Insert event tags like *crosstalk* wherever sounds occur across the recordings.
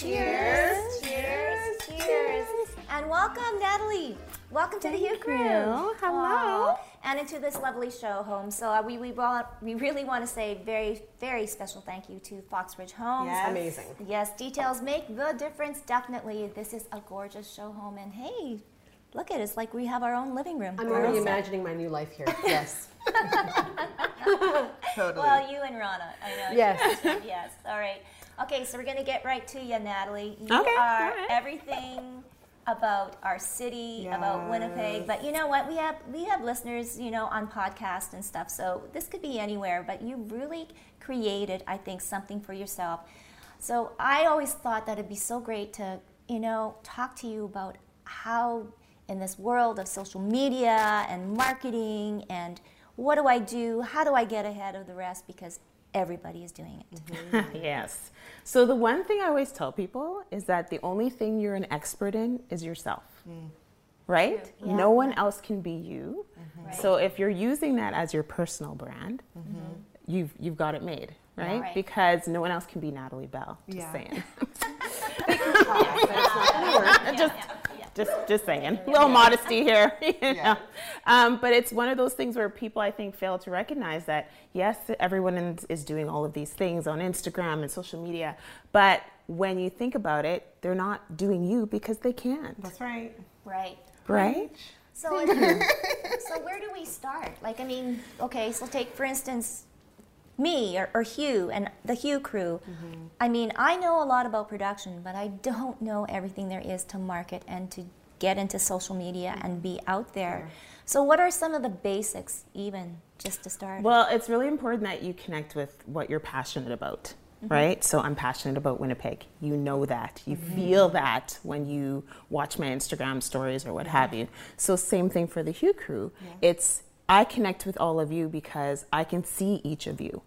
Cheers. Cheers. Cheers. And welcome, Natalie. Welcome to the Hue Crew. Hello. And into this lovely show home. So uh, we we want, we really want to say very very special thank you to Foxbridge Homes. Yes. Amazing. Yes, details make the difference. Definitely, this is a gorgeous show home, and hey, look at it. It's like we have our own living room. I'm already imagining my new life here. *laughs* Yes. *laughs* *laughs* totally. Well, you and Rana, I know. Yes. yes. All right. Okay, so we're gonna get right to you, Natalie. You Okay, are right. everything about our city, about Winnipeg. But you know what? We have we have listeners, you know, on podcast and stuff. So this could be anywhere. But you really created, I think, something for yourself. So I always thought that it'd be so great to, you know, talk to you about how in this world of social media and marketing and what do I do? How do I get ahead of the rest? Because everybody is doing it. *laughs* yes. So the one thing I always tell people is that the only thing you're an expert in is yourself. Right? Yeah. No one else can be you. So if you're using that as your personal brand, you've you've got it made, right? Right. Because no one else can be Natalie Bell. Just Yeah. saying. *laughs* Yeah, *laughs* just yeah, yeah. Just just saying a little modesty here *laughs* you know? um, but it's one of those things where people i think fail to recognize that yes everyone is doing all of these things on instagram and social media but when you think about it they're not doing you because they can't That's right. Right. right So, *laughs* so where do we start? Like, I mean, okay, so take for instance me or, or Hue and the Hue crew. Mm-hmm. I mean, I know a lot about production, but I don't know everything there is to market and to get into social media and be out there. So, what are some of the basics, even just to start? well it's really important that you connect with what you're passionate about mm-hmm. right? So i'm passionate about winnipeg. You know that. You mm-hmm. feel that when you watch my instagram stories or what have you. So same thing for the Hue crew. It's i connect with all of you because i can see each of you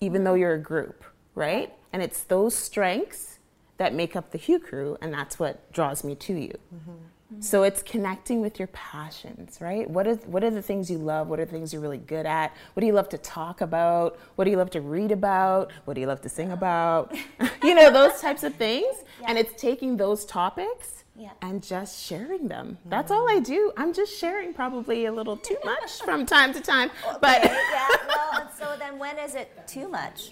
even though you're a group right and it's those strengths that make up the hue crew and that's what draws me to you mm-hmm. so it's connecting with your passions, right? What is what are the things you love? What are the things you're really good at? What do you love to talk about? What do you love to read about? What do you love to sing about? *laughs* you know, those types of things. And it's taking those topics Yeah. and just sharing them. That's all mm. I do. I'm just sharing probably a little too much from time to time. *laughs* But yeah, well, and *laughs* so then when is it too much?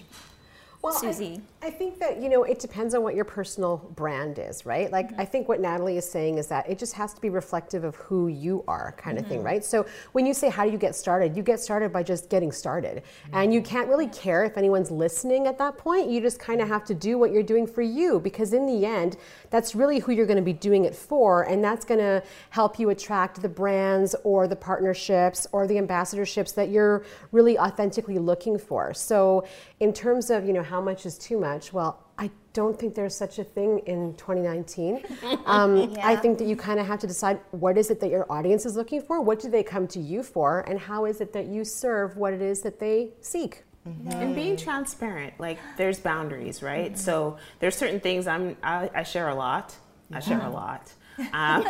Well, Susie. I, think that, you know, it depends on what your personal brand is, right? Like, mm-hmm. I think what Natalie is saying is that it just has to be reflective of who you are, kind of thing, mm-hmm. right? So when you say, how do you get started? You get started by just getting started. And you mm-hmm. can't really care if anyone's listening at that point. You just kind of have to do what you're doing for you because, in the end, that's really who you're going to be doing it for. And that's going to help you attract the brands or the partnerships or the ambassadorships that you're really authentically looking for. So, in terms of, you know, how much is too much, well, I don't think there's such a thing in 2019. *laughs* Um, I think that you kind of have to decide what is it that your audience is looking for, what do they come to you for, and how is it that you serve what it is that they seek. and being transparent like there's boundaries right? So there's certain things i'm i, I share a lot. I share a lot Um,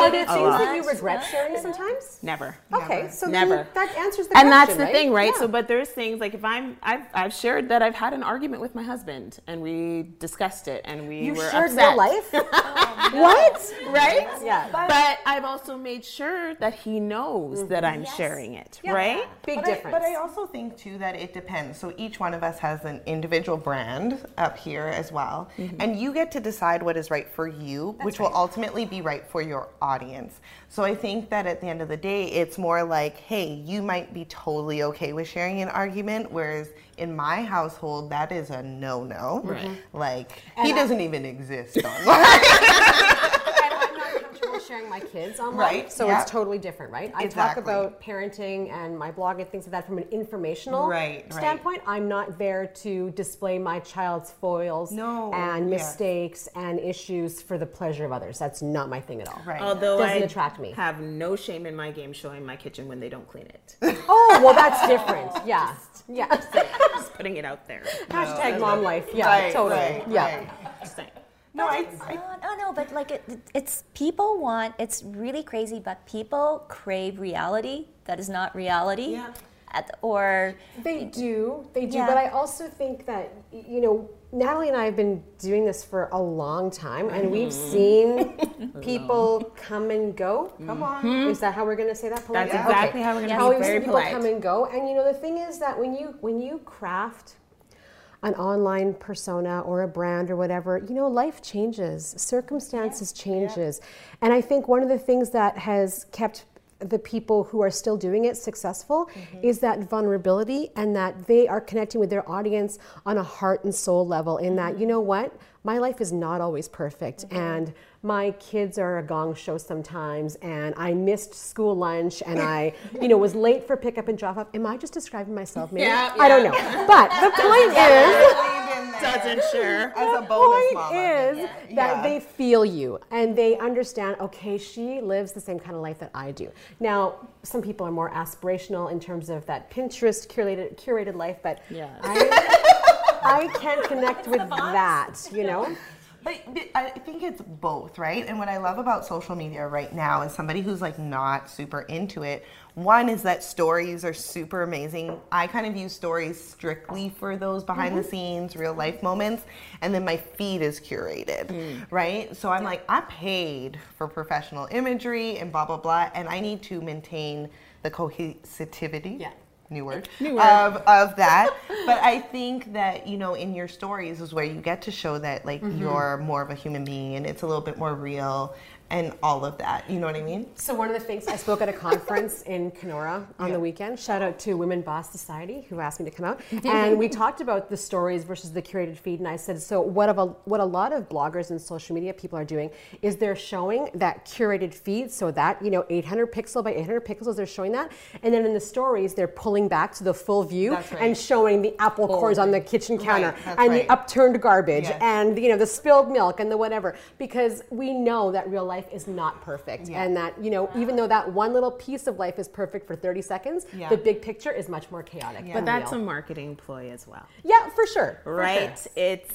Are there things that you regret sharing sometimes? never. Okay, so then Never. that answers the and question, And that's the right? thing right Yeah. so but there's things like if i'm I've, I've shared that i've had an argument with my husband and we discussed it and we you were shared upset real life. *laughs* what? right *laughs* Yeah. but, i've also made sure that he knows that i'm sharing it right Big But difference. I, but I also think too that it depends. So each one of us has an individual brand up here as well, and you get to decide what is right for you, which will ultimately be right for your audience. So I think that at the end of the day, it's more like, hey, you might be totally okay with sharing an argument, whereas in my household, that is a no-no. Right. Like he I- doesn't even exist *laughs* online. *laughs* and I'm not comfortable sharing my kids online, Right, so yeah. it's totally different, right? I Exactly. talk about parenting and my blog and things like that from an informational Right, right. standpoint. I'm not there to display my child's foils No, and yeah. mistakes and issues for the pleasure of others. That's not my thing at all. Right. although it Doesn't i attract me. have no shame in my game showing my kitchen when they don't clean it *laughs* Oh, well, that's different. Yeah. Yeah. just putting it out there Hashtag mom life. Yeah, Right, totally. right, yeah. right. Just saying. No, I, It's I not, oh no, but like it, it's people want. It's really crazy, but people crave reality that is not reality. Yeah. At, or They do, they do. Yeah. But I also think that you know, Natalie and I have been doing this for a long time, and mm-hmm. we've seen *laughs* people come and go. Mm-hmm. Come on, is that how we're going to say that? Politely? That's exactly how we're gonna How be we've very seen people polite. come and go, and you know, the thing is that when you when you craft an online persona or a brand or whatever you know life changes circumstances changes. And i think one of the things that has kept the people who are still doing it successful mm-hmm. is that vulnerability and that they are connecting with their audience on a heart and soul level in that mm-hmm. you know what? My life is not always perfect mm-hmm. and my kids are a gong show sometimes and i missed school lunch and i you know was late for pickup and drop off. Am i just describing myself maybe? Yeah, i don't know. But the *laughs* point is doesn't sure as a the bonus point mama. is Yeah. that they feel you and they understand okay she lives the same kind of life that i do. Now some people are more aspirational in terms of that pinterest curated curated life but Yeah. I, I can't *laughs* connect with that you know But, but I think it's both, right? And what I love about social media right now is somebody who's like not super into it. One is that stories are super amazing. I kind of use stories strictly for those behind the mm-hmm. scenes, real life moments. And then my feed is curated, mm. right? So I'm like, I paid for professional imagery and blah, blah, blah. And I need to maintain the cohesivity. Yeah. New word, Of, of that. *laughs* But i think that you know in your stories is where you get to show that like mm-hmm. you're more of a human being and it's a little bit more real and all of that you know what i mean So one of the things I spoke at a conference *laughs* in Kenora on the weekend. Shout out to Women Boss Society who asked me to come out, *laughs* and we talked about the stories versus the curated feed. And I said, so what of a, what a lot of bloggers and social media people are doing is they're showing that curated feed, so that you know 800 pixel by 800 pixels, they're showing that, and then in the stories they're pulling back to the full view right. and showing the apple cores on the kitchen counter that's and right. the upturned garbage Yes. and you know the spilled milk and the whatever because we know that real life is not perfect Yeah. and that you know even though that one little piece of life is perfect for 30 seconds Yeah. the big picture is much more chaotic Yeah. but that's a marketing ploy as well yeah for sure for right sure. it's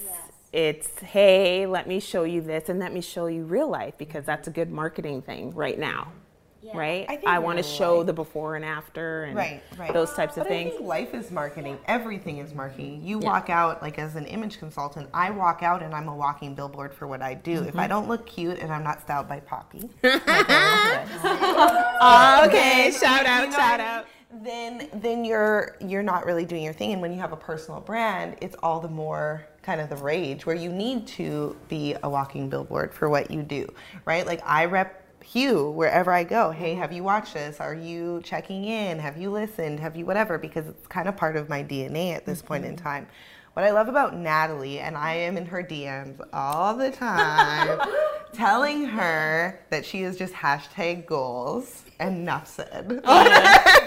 it's hey let me show you this and let me show you real life because that's a good marketing thing right now Yeah. right I i, want to show right. the before and after and right right those types of but things I think life is marketing everything is marketing you walk out like as an image consultant i walk out and i'm a walking billboard for what i do if i mm-hmm. don't look cute and i'm not styled by poppy *laughs* *laughs* okay shout out shout out? Then then you're you're not really doing your thing. And when you have a personal brand, it's all the more kind of the rage where you need to be a walking billboard for what you do. Right? Like I rep Hue wherever I go. Hey, have you watched this? Are you checking in? Have you listened? Have you whatever? Because it's kind of part of my DNA at this point in mm-hmm. time. What I love about Natalie, and I am in her DMs all the time, *laughs* telling her that she is just hashtag goals and enough said. *laughs* Oh,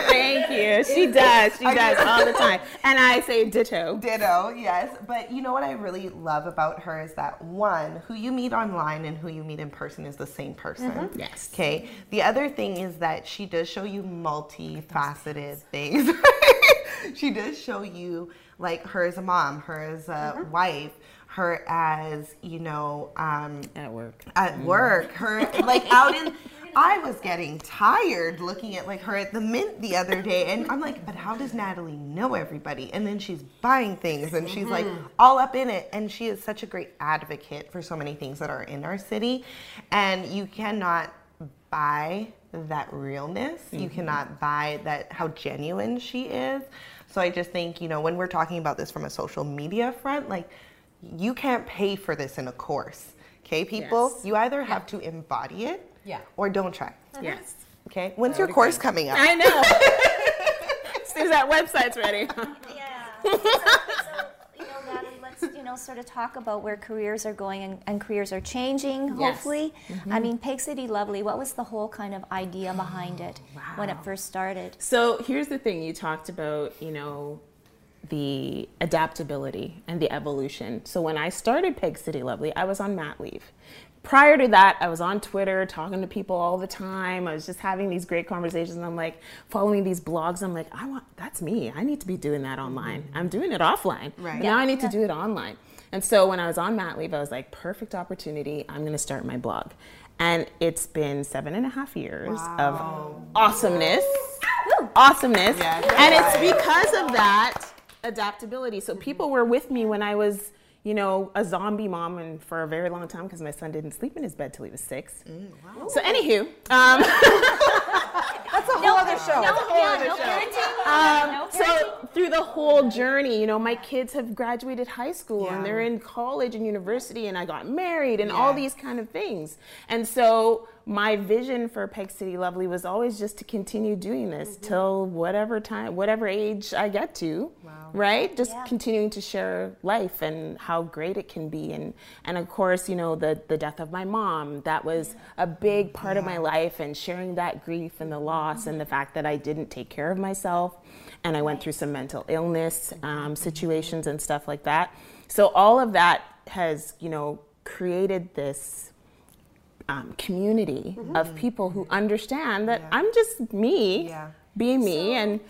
thank you she does she does all the time and i say ditto Ditto, yes. But you know what I really love about her is that one, who you meet online and who you meet in person is the same person. Mm-hmm. Yes. Okay. The other thing is that she does show you multifaceted things. *laughs* she does show you like her as a mom, her as a mm-hmm. wife, her as you know um, At work. at mm-hmm. work, her like out in. I was getting tired looking at like her at the mint the other day, and I'm like, but how does Natalie know everybody? And then she's buying things, and she's like mm-hmm. all up in it, and she is such a great advocate for so many things that are in our city, and you cannot buy that realness. You mm-hmm. cannot buy that how genuine she is. So I just think you know when we're talking about this from a social media front, like you can't pay for this in a course. Okay, people, Yes. you either have to embody it Yeah. or don't try. Uh-huh. Yes. Okay, when's your course coming up? I know. *laughs* as soon as that website's ready. Yeah. *laughs* so, so, you know, Natalie, let's you know sort of talk about where careers are going and, and careers are changing. Hopefully, mm-hmm. I mean, Peg City Lovely. What was the whole kind of idea behind it oh, when it first started? So here's the thing you talked about, you know, the adaptability and the evolution. So when I started Peg City Lovely, I was on mat leave. Prior to that, I was on Twitter talking to people all the time. I was just having these great conversations. And I'm like following these blogs. I'm like, I want that's me. I need to be doing that online. Mm-hmm. I'm doing it offline. Right. But now I need to do it online. And so when I was on mat leave, I was like, perfect opportunity. I'm going to start my blog. And it's been seven and a half years of awesomeness. Awesomeness. Yes. And it's because of that adaptability. So people were with me when I was, you know, a zombie mom and for a very long time because my son didn't sleep in his bed till he was six. So anywho, um, *laughs* That's a whole other show. No, yeah, no parenting. um, no parenting. so through the whole journey, you know, my kids have graduated high school Yeah. and they're in college and university, and I got married and all these kind of things. And so my vision for Peg City Lovely was always just to continue doing this Mm-hmm. till whatever time, whatever age I get to, right? Just Yeah. continuing to share life and how great it can be, and and of course, you know, the the death of my mom that was a big part of my life, and sharing that grief and the loss and the fact that I didn't take care of myself, and I went through some mental illness um, situations and stuff like that. So all of that has, you know, created this um, community of people who understand that I'm just me, Yeah. being me, and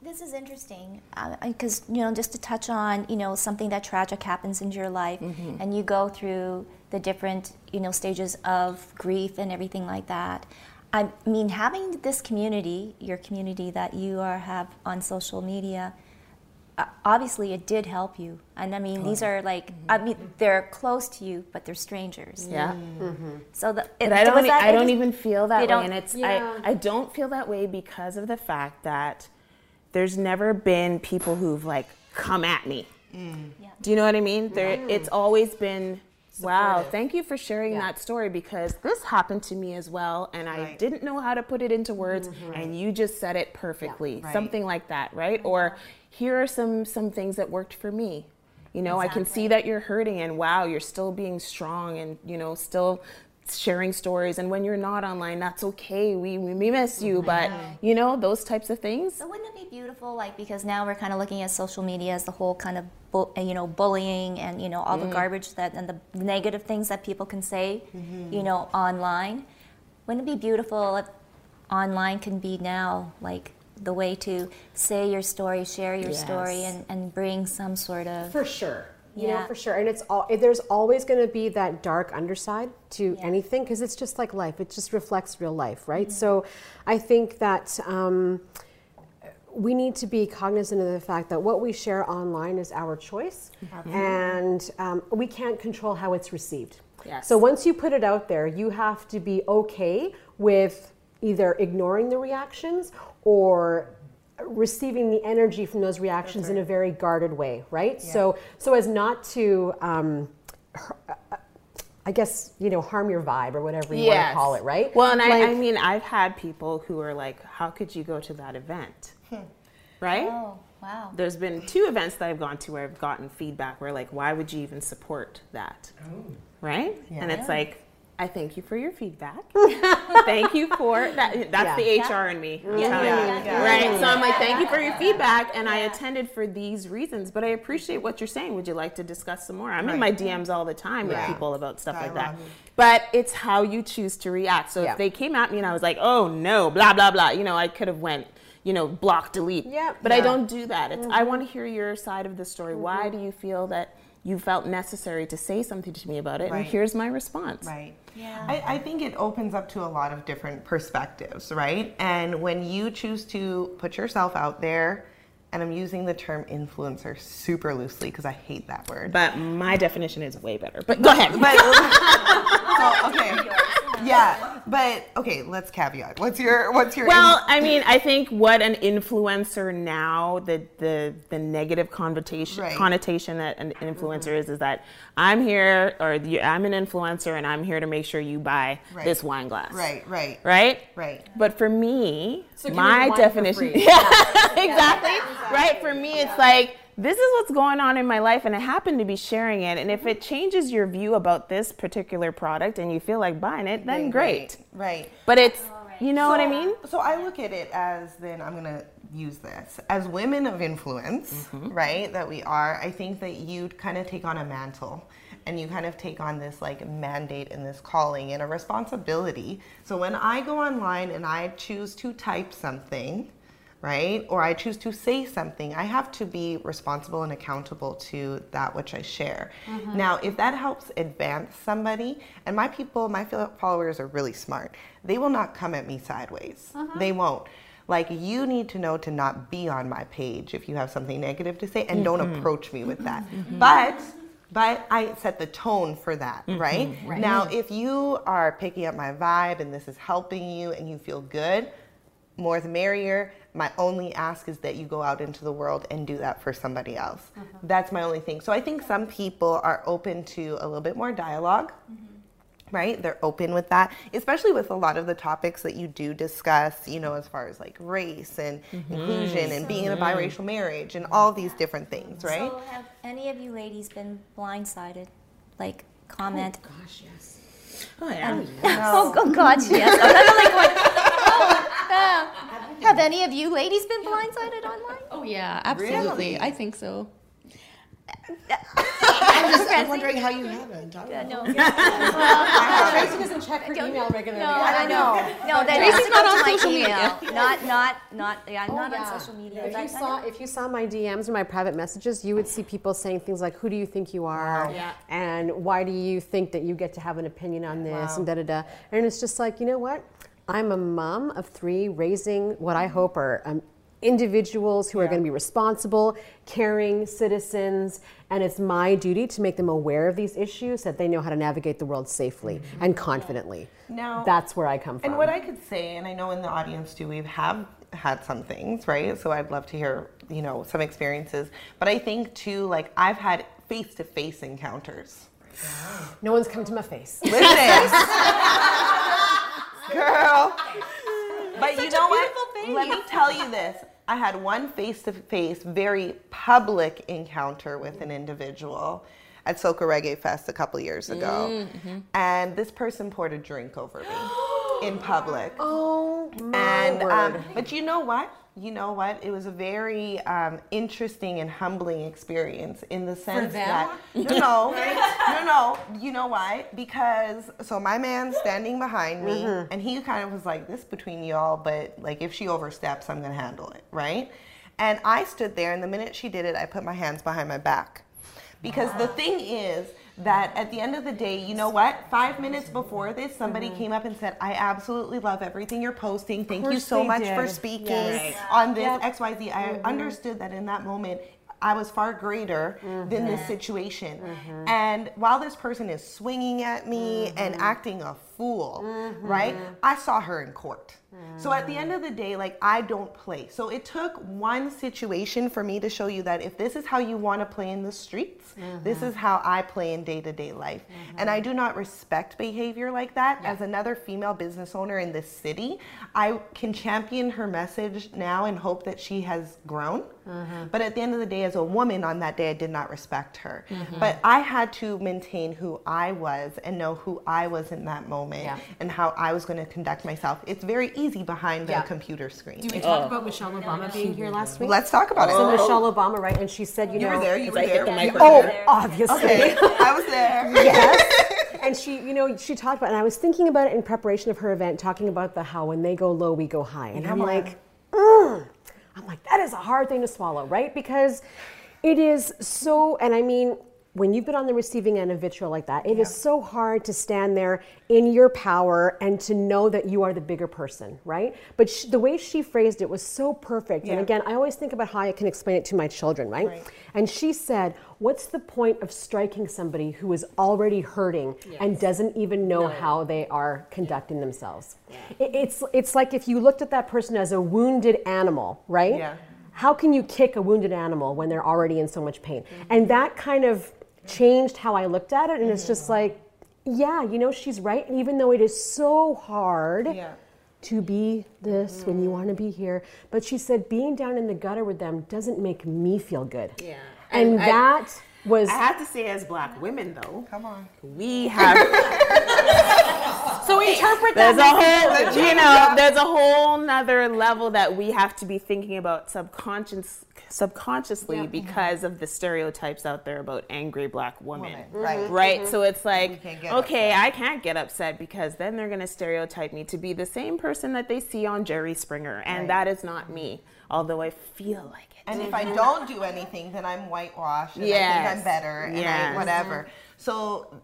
This is interesting because you know just to touch on you know something that tragic happens in your life and you go through the different you know stages of grief and everything like that. I mean having this community, your community that you are have on social media, uh, Uh, obviously it did help you. And I mean these are like mm-hmm. I mean they're close to you but they're strangers. yeah. Mm-hmm. So the, But I don't. that I don't interest- even feel that way, and it's. Yeah. I. I don't feel that way because of the fact that there's never been people who've like come at me. Mm. Yeah. Do you know what I mean? There. Mm. It's always been. Wow, thank you for sharing Yeah. that story because this happened to me as well, and I Right. didn't know how to put it into words, mm-hmm. and you just said it perfectly. Right. Something like that, right? Or here are some some things that worked for me. You know, I can see that you're hurting, and wow, you're still being strong, and you know, still sharing stories. And when you're not online, that's okay. We we miss you, but you know, those types of things. So wouldn't it be beautiful, like because now we're kind of looking at social media as the whole kind of bu- you know bullying and you know all the mm. garbage that and the negative things that people can say, mm-hmm. you know, online. Wouldn't it be beautiful if online can be now like the way to say your story, share your story, and, and bring some sort of For sure. You know, Yeah. for sure. And it's all, there's always going to be that dark underside to Yeah. anything because it's just like life. It just reflects real life, right? So I think that um, we need to be cognizant of the fact that what we share online is our choice and um, we can't control how it's received. Yes. So once you put it out there, you have to be okay with either ignoring the reactions or receiving the energy from those reactions in a very guarded way, right? So so as not to um, uh, I guess you know harm your vibe or whatever you want to call it, right? Well, and I, I mean, I've had people who are like, "How could you go to that event?" Right? oh wow. There's been two events that I've gone to where I've gotten feedback where like, "Why would you even support that?" Right? Yeah. And it's like, I thank you for your feedback. *laughs* thank you for that. That's the HR in me. Yeah, yeah, yeah, yeah. Right. So I'm like, thank you for your feedback. And I attended for these reasons, but I appreciate what you're saying. Would you like to discuss some more? I'm in my DMs all the time with people about stuff like that. But it's how you choose to react. So Yeah. if they came at me and I was like, oh no, blah, blah, blah, you know, I could have went, you know, block, delete. Yep. But I don't do that. It's I mm-hmm. want to hear your side of the story. Why mm-hmm. do you feel that you felt necessary to say something to me about it? Right. And here's my response. Right. Yeah. I, I think it opens up to a lot of different perspectives, right? And when you choose to put yourself out there, and I'm using the term influencer super loosely because I hate that word. But my definition is way better. But go ahead. But *laughs* *laughs* so, okay, yeah, but okay, let's caveat. What's your what's your Well, I mean, I think what an influencer now, the the the negative connotation Right. connotation that an influencer is, is that I'm here or I'm an influencer and I'm here to make sure you buy Right. this wine glass. right, right, Right. right. But for me, So my the wine for definition, *laughs* free. yeah, exactly. Right. For me, it's like this is what's going on in my life, and I happen to be sharing it. And if it changes your view about this particular product, and you feel like buying it, then great. Right. But it's, you know what I mean? So I look at it as then I'm gonna use this as women of influence, Mm-hmm. right? That we are. I think that you kind of take on a mantle, and you kind of take on this like mandate and this calling and a responsibility. So when I go online and I choose to type something. Right? Or I choose to say something, I have to be responsible and accountable to that which I share. Mm-hmm. Now, if that helps advance somebody, and my people, my followers are really smart, they will not come at me sideways. Uh-huh. They won't. Like, you need to know to not be on my page if you have something negative to say, and don't mm-hmm. approach me with that. Mm-hmm. But but I set the tone for that, right? Now, if you are picking up my vibe and this is helping you and you feel good, more the merrier. My only ask is that you go out into the world and do that for somebody else. Mm-hmm. That's my only thing. So I think some people are open to a little bit more dialog mm-hmm. Right? They're open with that, especially with a lot of the topics that you do discuss, you know, as far as like race and mm-hmm. inclusion and being in a biracial marriage and all these different things, right? So have any of you ladies been blindsided? Like comment. Oh, gosh, yes. Oh yeah. Um, oh, *laughs* oh God, yes. *laughs* I'm not like going. *laughs* Oh, uh, have any of you ladies been blindsided online? Oh yeah, absolutely. I think so. *laughs* I'm just I'm wondering how you haven't. *laughs* I don't know. No. Tracy doesn't check her email regularly. No, I know. No, that Tracy's *laughs* not on my social email. media. Not, not, not. Yeah, I'm oh, not yeah. on social media. If but you I saw know- if you saw my DMs or my private messages, you would see people saying things like, "Who do you think you are?" Yeah. and "Why do you think that you get to have an opinion on this?" and da da da. And it's just like, you know what? I'm a mom of three, raising what I hope are um, individuals who are going to be responsible, caring citizens, and it's my duty to make them aware of these issues so that they know how to navigate the world safely and confidently. Now- that's where I come from. And what I could say, and I know in the audience too, we have had some things, right? So I'd love to hear, you know, some experiences. But I think too, like I've had face-to-face encounters. no one's come to my face. Listen, *laughs* girl. But you know what? Let me tell you this. I had one face-to-face, very public encounter with an individual at Soca Reggae Fest a couple years ago, and this person poured a drink over me in public. *gasps* Oh my and um, word. but you know what you know what? It was a very um, interesting and humbling experience in the sense that *laughs* no no. No no. You know why? Because so my man's standing behind me and he kind of was like this between y'all but like if she oversteps i'm gonna handle it right? And i stood there and the minute she did it i put my hands behind my back. Because the thing is that at the end of the day, you know what? Five minutes before this, somebody came up and said, I absolutely love everything you're posting. Thank you so much for speaking Yes. on this XYZ. I understood that in that moment, I was far greater than this situation. And while this person is swinging at me and acting a fool, mm-hmm. right? I saw her in court. So at the end of the day, like I don't play. So it took one situation for me to show you that if this is how you want to play in the streets, this mm-hmm. is how I play in day to day life. Mm-hmm. And I do not respect behavior like that. As another female business owner in this city, I can champion her message now and hope that she has grown. But at the end of the day, as a woman on that day, I did not respect her. But I had to maintain who I was and know who I was in that moment Yeah. and how I was going to conduct myself. It's very easy behind the Yeah. computer screen. Did we talk about Michelle Obama being here last week? Let's talk about So it. So Michelle Obama, right? And she said, you, You know, were there. You were I hit there. the You oh, there. obviously. Okay, *laughs* I was there. *laughs* yes. And she, you know, she talked about, and I was thinking about it in preparation of her event, talking about the how when they go low, we go high, and I'm like, "Mm." I'm like, that is a hard thing to swallow, right? Because it is so, and I mean, when you've been on the receiving end of vitriol like that, it yeah. is so hard to stand there in your power and to know that you are the bigger person, right? But she, the way she phrased it was so perfect. Yeah. And again, I always think about how I can explain it to my children, right? right? And she said, What's the point of striking somebody who is already hurting yes. and doesn't even know no. how they are conducting themselves? Yeah. It, it's, it's like if you looked at that person as a wounded animal, right? Yeah how can you kick a wounded animal when they're already in so much pain? Mm-hmm. And that kind of changed how I looked at it. And it's just like, yeah, you know, she's right. And even though it is so hard yeah. to be this mm-hmm. when you want to be here, but she said being down in the gutter with them doesn't make me feel good. Yeah. And, and that. Was I have to say, as black women, though, come on, we have. *laughs* so interpret that. There's a whole, you know, there's a whole nother level that we have to be thinking about subconscious, subconsciously yeah. because of the stereotypes out there about angry black women, Woman. right? Mm-hmm. Right. Mm-hmm. So it's like, okay, upset. I can't get upset because then they're going to stereotype me to be the same person that they see on Jerry Springer, and right. that is not me. Although I feel like it. and if I don't do anything, then I'm whitewashed and yes. I think I'm better and yes. I, whatever. So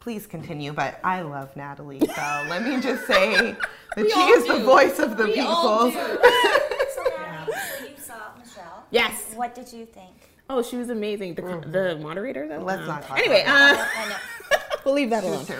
please continue, but I love Natalie. So let me just say *laughs* that she is do. the voice of the we people. *laughs* so Natalie, so you saw Michelle. Yes. What did you think? Oh, she was amazing. The, mm-hmm. the moderator, though. Let's not talk. Anyway, uh, I know. *laughs* we'll leave that alone. Yeah,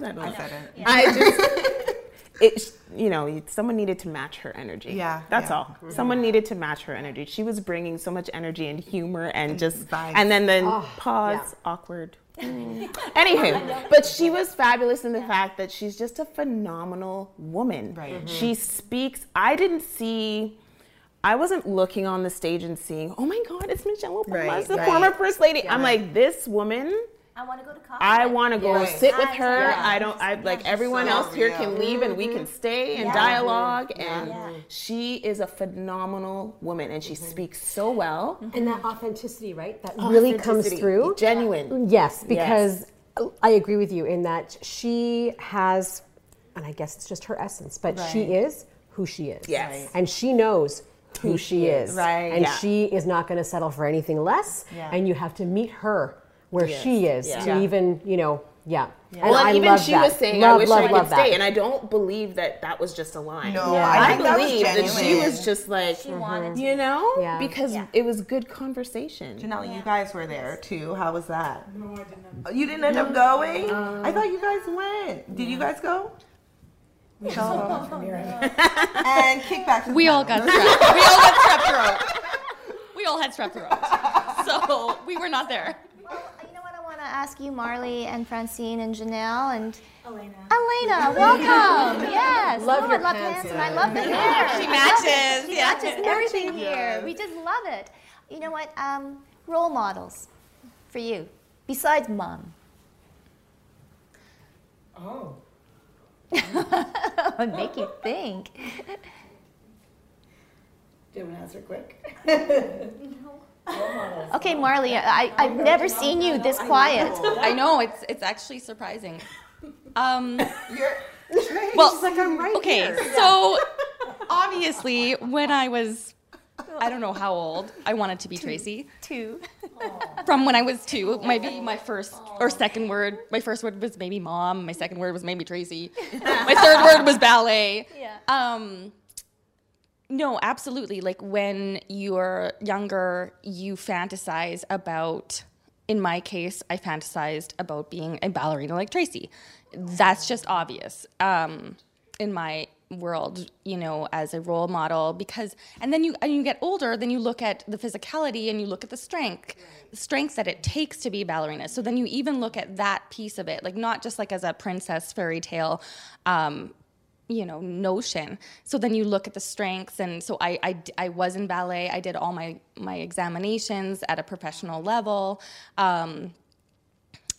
I, know. Yeah. I just it, you know, someone needed to match her energy. Yeah, that's yeah. all. Mm-hmm. Someone needed to match her energy. She was bringing so much energy and humor and, and just, vibes. and then then oh, pause, yeah. awkward. Mm. *laughs* Anywho, but she was fabulous in the fact that she's just a phenomenal woman. Right. Mm-hmm. She speaks. I didn't see. I wasn't looking on the stage and seeing, oh my God, it's Michelle Obama, right, the right. former first lady. Yeah. I'm like, this woman I want to go to coffee. I want to go sit with her. Yeah. I don't. I like everyone so else here can leave and we can mm-hmm. stay and yeah. dialogue. And yeah. she is a phenomenal woman, and she mm-hmm. speaks so well. And that authenticity, right? That really comes through. Genuine. Yes, because yes. I agree with you in that she has, and I guess it's just her essence, but right. she is who she is. Yes. And she knows who she is. Right. And she is not going to settle for anything less. And you have to meet her where yes. she is yeah. to even you know yeah. yeah. Well, and I even she that. was saying, love, "I wish love, I could stay," that. and I don't believe that that was just a line. No, yeah. I, I believe that, that, she was just like, she mm-hmm. you know, yeah. because it was good conversation. Janelle, you guys were there too. How was that? No, I didn't. Oh, you didn't end no. up going. Um, I thought you guys went. Did you guys go? and kickback. We all got strep. we all got strep throat. We all had strep throat, so we were not there want to ask you, Marley and Francine and Janelle and Elena. Elena, welcome. *laughs* yes. Love oh, your love pants. and I love the hair. She matches. She yeah. matches everything here. We just love it. You know what? Um, role models for you, besides mom. Oh. *laughs* make you think. Do you want to answer quick? *laughs* Okay, Marley, I, I've never seen you this quiet. I know, it's, it's actually surprising. *laughs* Um, well, like, right okay, here. so obviously, when I was, I don't know how old, I wanted to be two. Tracy. Two. From when I was two, maybe my first or second word, my first word was maybe mom, my second word was maybe Tracy, *laughs* my third word was ballet. Yeah. Um, no, absolutely. Like when you're younger, you fantasize about, in my case, I fantasized about being a ballerina like Tracy. That's just obvious um, in my world, you know, as a role model because and then you and you get older, then you look at the physicality and you look at the strength, the strength that it takes to be a ballerina. So then you even look at that piece of it, like not just like as a princess fairy tale um, you know notion. So then you look at the strengths and so I, I, I was in ballet. I did all my my examinations at a professional level um,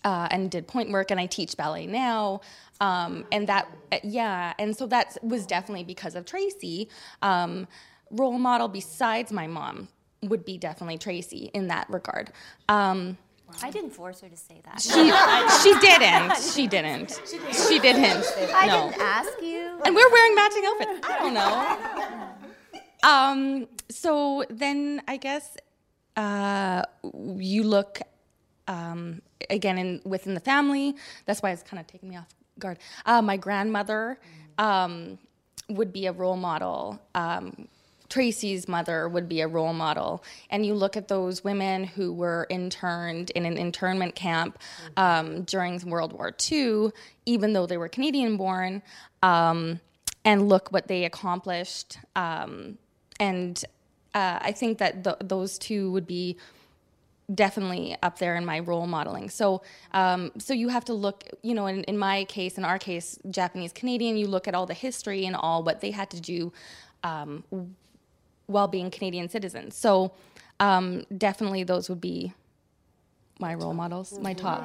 uh, and did pointe work and i teach ballet now. Um, and that yeah and so that was definitely because of tracy. Um, role model besides my mom would be definitely tracy in that regard. Um, I didn't force her to say that. She, *laughs* she didn't. She didn't. She didn't. I no. didn't ask you. And we're wearing matching outfits. I don't know. Um, so then I guess uh, you look um, again in within the family. That's why it's kind of taking me off guard. Uh, my grandmother um, would be a role model. Um, Tracy's mother would be a role model. And you look at those women who were interned in an internment camp um, during World War II, even though they were Canadian born, um, and look what they accomplished. Um, and uh, I think that th- those two would be definitely up there in my role modeling. So, um, so you have to look, you know, in, in my case, in our case, Japanese Canadian, you look at all the history and all what they had to do um, while being Canadian citizens. So, um, definitely those would be my role models, my top.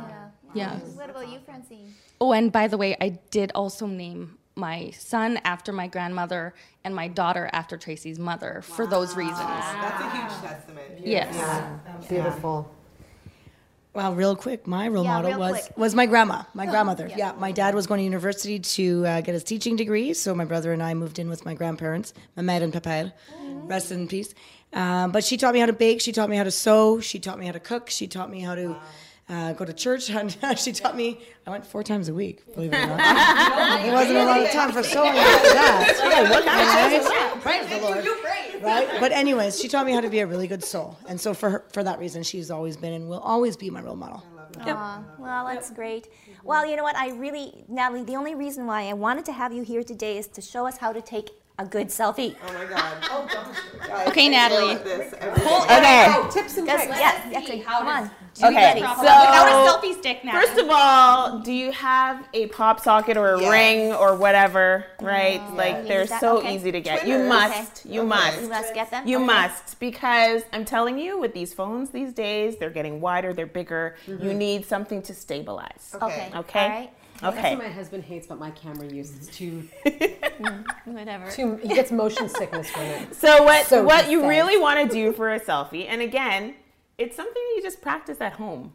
Yeah. What about you, Francine? Oh, and by the way, I did also name my son after my grandmother and my daughter after Tracy's mother for those reasons. That's a huge testament. Yes. Beautiful. Well, real quick, my role Yeah, model was quick. Oh, was my grandma, my grandmother. Yeah. my dad was going to university to uh, get his teaching degree, so my brother and I moved in with my grandparents, my mère and papa, Mm-hmm. rest in peace. Um, but she taught me how to bake, she taught me how to sew, she taught me how to cook, she taught me how to. Uh, go to church. *laughs* And she taught me. I went four times a week. Believe it or not, *laughs* it wasn't a lot of time for sewing after *laughs* that. Praise the Lord. Right? But anyways, she taught me how to be a really good soul, and so for her, for that reason, she's always been and will always be my role model. Aw, well, that's great. Well, you know what? I really, Natalie, the only reason why I wanted to have you here today is to show us how to take a good selfie. Oh my god. Oh gosh. Okay, Natalie. Okay. Tips and tricks. yes, yes, okay, come on. Okay. So, Without a selfie stick now. First of all, do you have a pop socket or a Yes. ring or whatever? Mm-hmm. Right? Like Use they're so okay. easy to get. You Twitter. must. You You must. You must get them? You Okay. must because I'm telling you, with these phones these days, they're getting wider, they're bigger. You mm-hmm. need something to stabilize. Okay. Okay. All right. That's what my husband hates about my camera use. It's too, *laughs* mm, Whatever. too he gets motion sickness from it. So what So what you says. really want to do for a selfie, and again, it's something you just practice at home.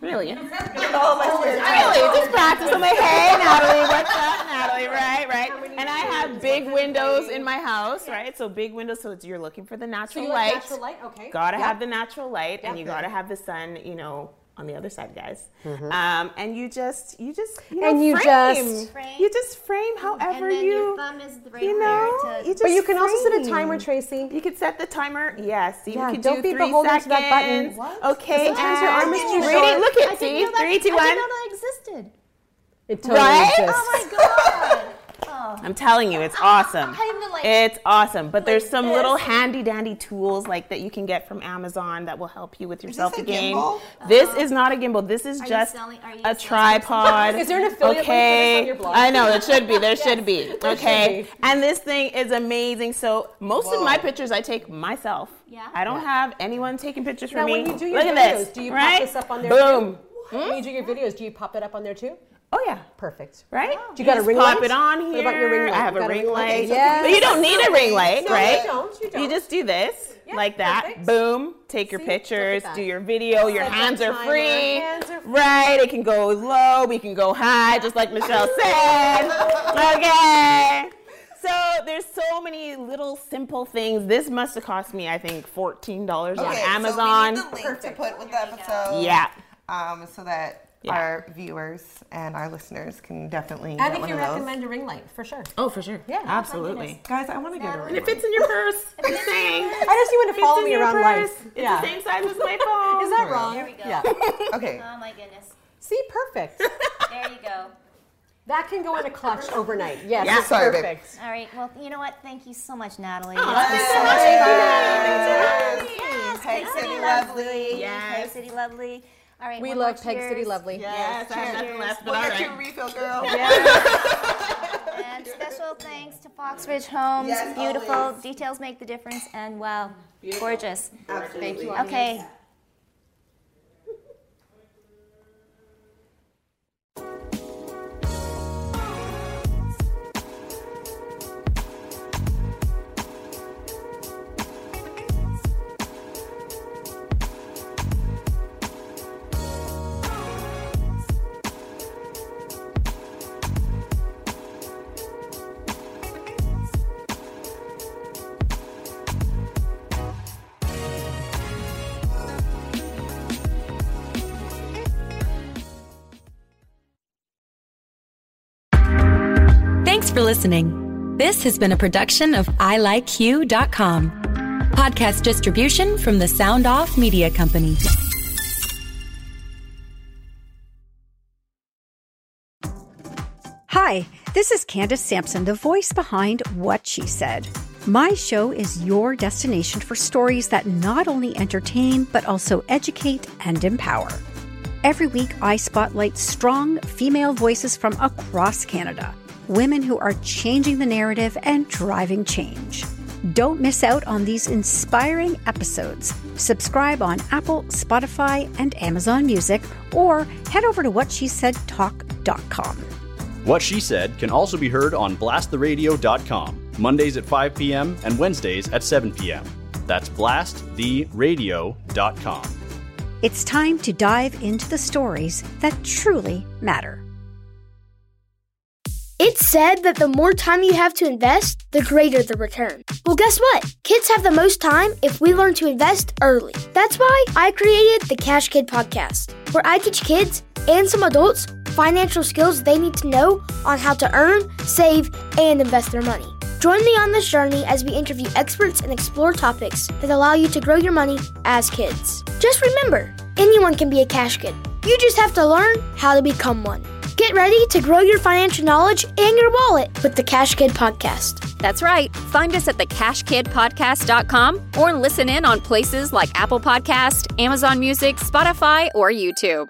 Really. *laughs* really, just practice. I'm like, hey, Natalie, what's up, Natalie? Right, right. And I have big windows in my house, right? So big windows, so it's, you're looking for the natural you like light. natural light? Okay. Gotta Yeah. have the natural light, and you gotta have the sun, you know, on the other side, guys. Um, and you just, you just, you know, And you frame. just- Frame. you just frame however and then you, your thumb is right you know, there to. you just But you can also set a timer, Tracy. You could set the timer. Yes. You Yeah, could don't do be three beholden to seconds. that button. What? Okay. Sometimes your arm is and too ready. short. Look at didn't see. know that, Three, two, I didn't know that existed. It totally Right? exists. Oh my god. Oh. I'm telling you, it's awesome. *laughs* I'm the, like- it's awesome. But there's some this. little handy dandy tools like that you can get from Amazon that will help you with your Is this a selfie game. gimbal? This oh. is not a gimbal. This is Are you just selling- are you a tripod. Is there an affiliate link for this okay. on your blog? I know it should be. There *laughs* should be. Okay. be. And this thing is amazing. So most of my pictures I take myself. Yeah? I don't have anyone taking pictures for Now, me. when you do your Look videos, at this. do you right? pop this up on there Boom. too? When you do your videos, do you pop it up on there too? Oh yeah. Perfect. Right? Do you got a just ring pop light? it on What here. about your ring light? I have You a ring ring light? light. Yes. But you don't need a ring light, No, right? you don't, you don't. just do this Yeah, like that. perfect. Boom. Take your See? Look pictures, do your video. Your hands are free. Hands are free. Right. It can go low. We can go high, just like Michelle *laughs* said. Okay. So there's so many little simple things. This must have cost me, I think, fourteen dollars on Okay, Amazon. So we need the link to put with the episode. yeah. Um, so that Yeah. our viewers and our listeners can definitely And get if one you of those. recommend a ring light, for sure. Oh, for sure. Yeah. Oh Absolutely. Guys, I want to get a ring. Light. And ring. it fits in your purse. I'm *laughs* just saying. I just you want to follow me around purse. life. It's the same size as my *laughs* phone. Is that wrong? There we go. Yeah. *laughs* Okay. Oh my goodness. See, perfect. There you go. That can go in a clutch overnight. Yes, Yeah. it's Sorry, babe. perfect. All right. Well, you know what? Thank you so much, Natalie. Oh, This was thanks so so much much. fun. Yes. Yes, Peg Peg City City Lovely. Lovely. Yes. Peg City Lovely. All right. We one love more Peg City. Lovely. Yes, I have nothing left, but We'll all get a refill, girl. *laughs* And special thanks to Foxbridge Homes. Yes, Beautiful. always. Details make the difference. And wow, gorgeous. Absolutely. Thank you. Okay. For listening. This has been a production of ilikeyou.com. Podcast distribution from the Sound Off Media Company. Hi, this is Candace Sampson, the voice behind What She Said. My show is your destination for stories that not only entertain, but also educate and empower. Every week, I spotlight strong female voices from across Canada, women who are changing the narrative and driving change. Don't miss out on these inspiring episodes. Subscribe on Apple, Spotify, and Amazon Music, or head over to whatshesaidtalk.com. What She Said can also be heard on blasttheradio.com, Mondays at 5 p.m. and Wednesdays at 7 p.m. That's blasttheradio.com. It's time to dive into the stories that truly matter. It's said that the more time you have to invest, the greater the return. Well, guess what? Kids have the most time if we learn to invest early. That's why I created the Cash Kid podcast, where I teach kids and some adults financial skills they need to know on how to earn, save, and invest their money. Join me on this journey as we interview experts and explore topics that allow you to grow your money as kids. Just remember, anyone can be a cash kid. You just have to learn how to become one. Get ready to grow your financial knowledge and your wallet with the Cash Kid Podcast. That's right. Find us at thecashkidpodcast.com or listen in on places like Apple Podcast, Amazon Music, Spotify, or YouTube.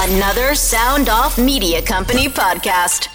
Another Sound Off Media Company podcast.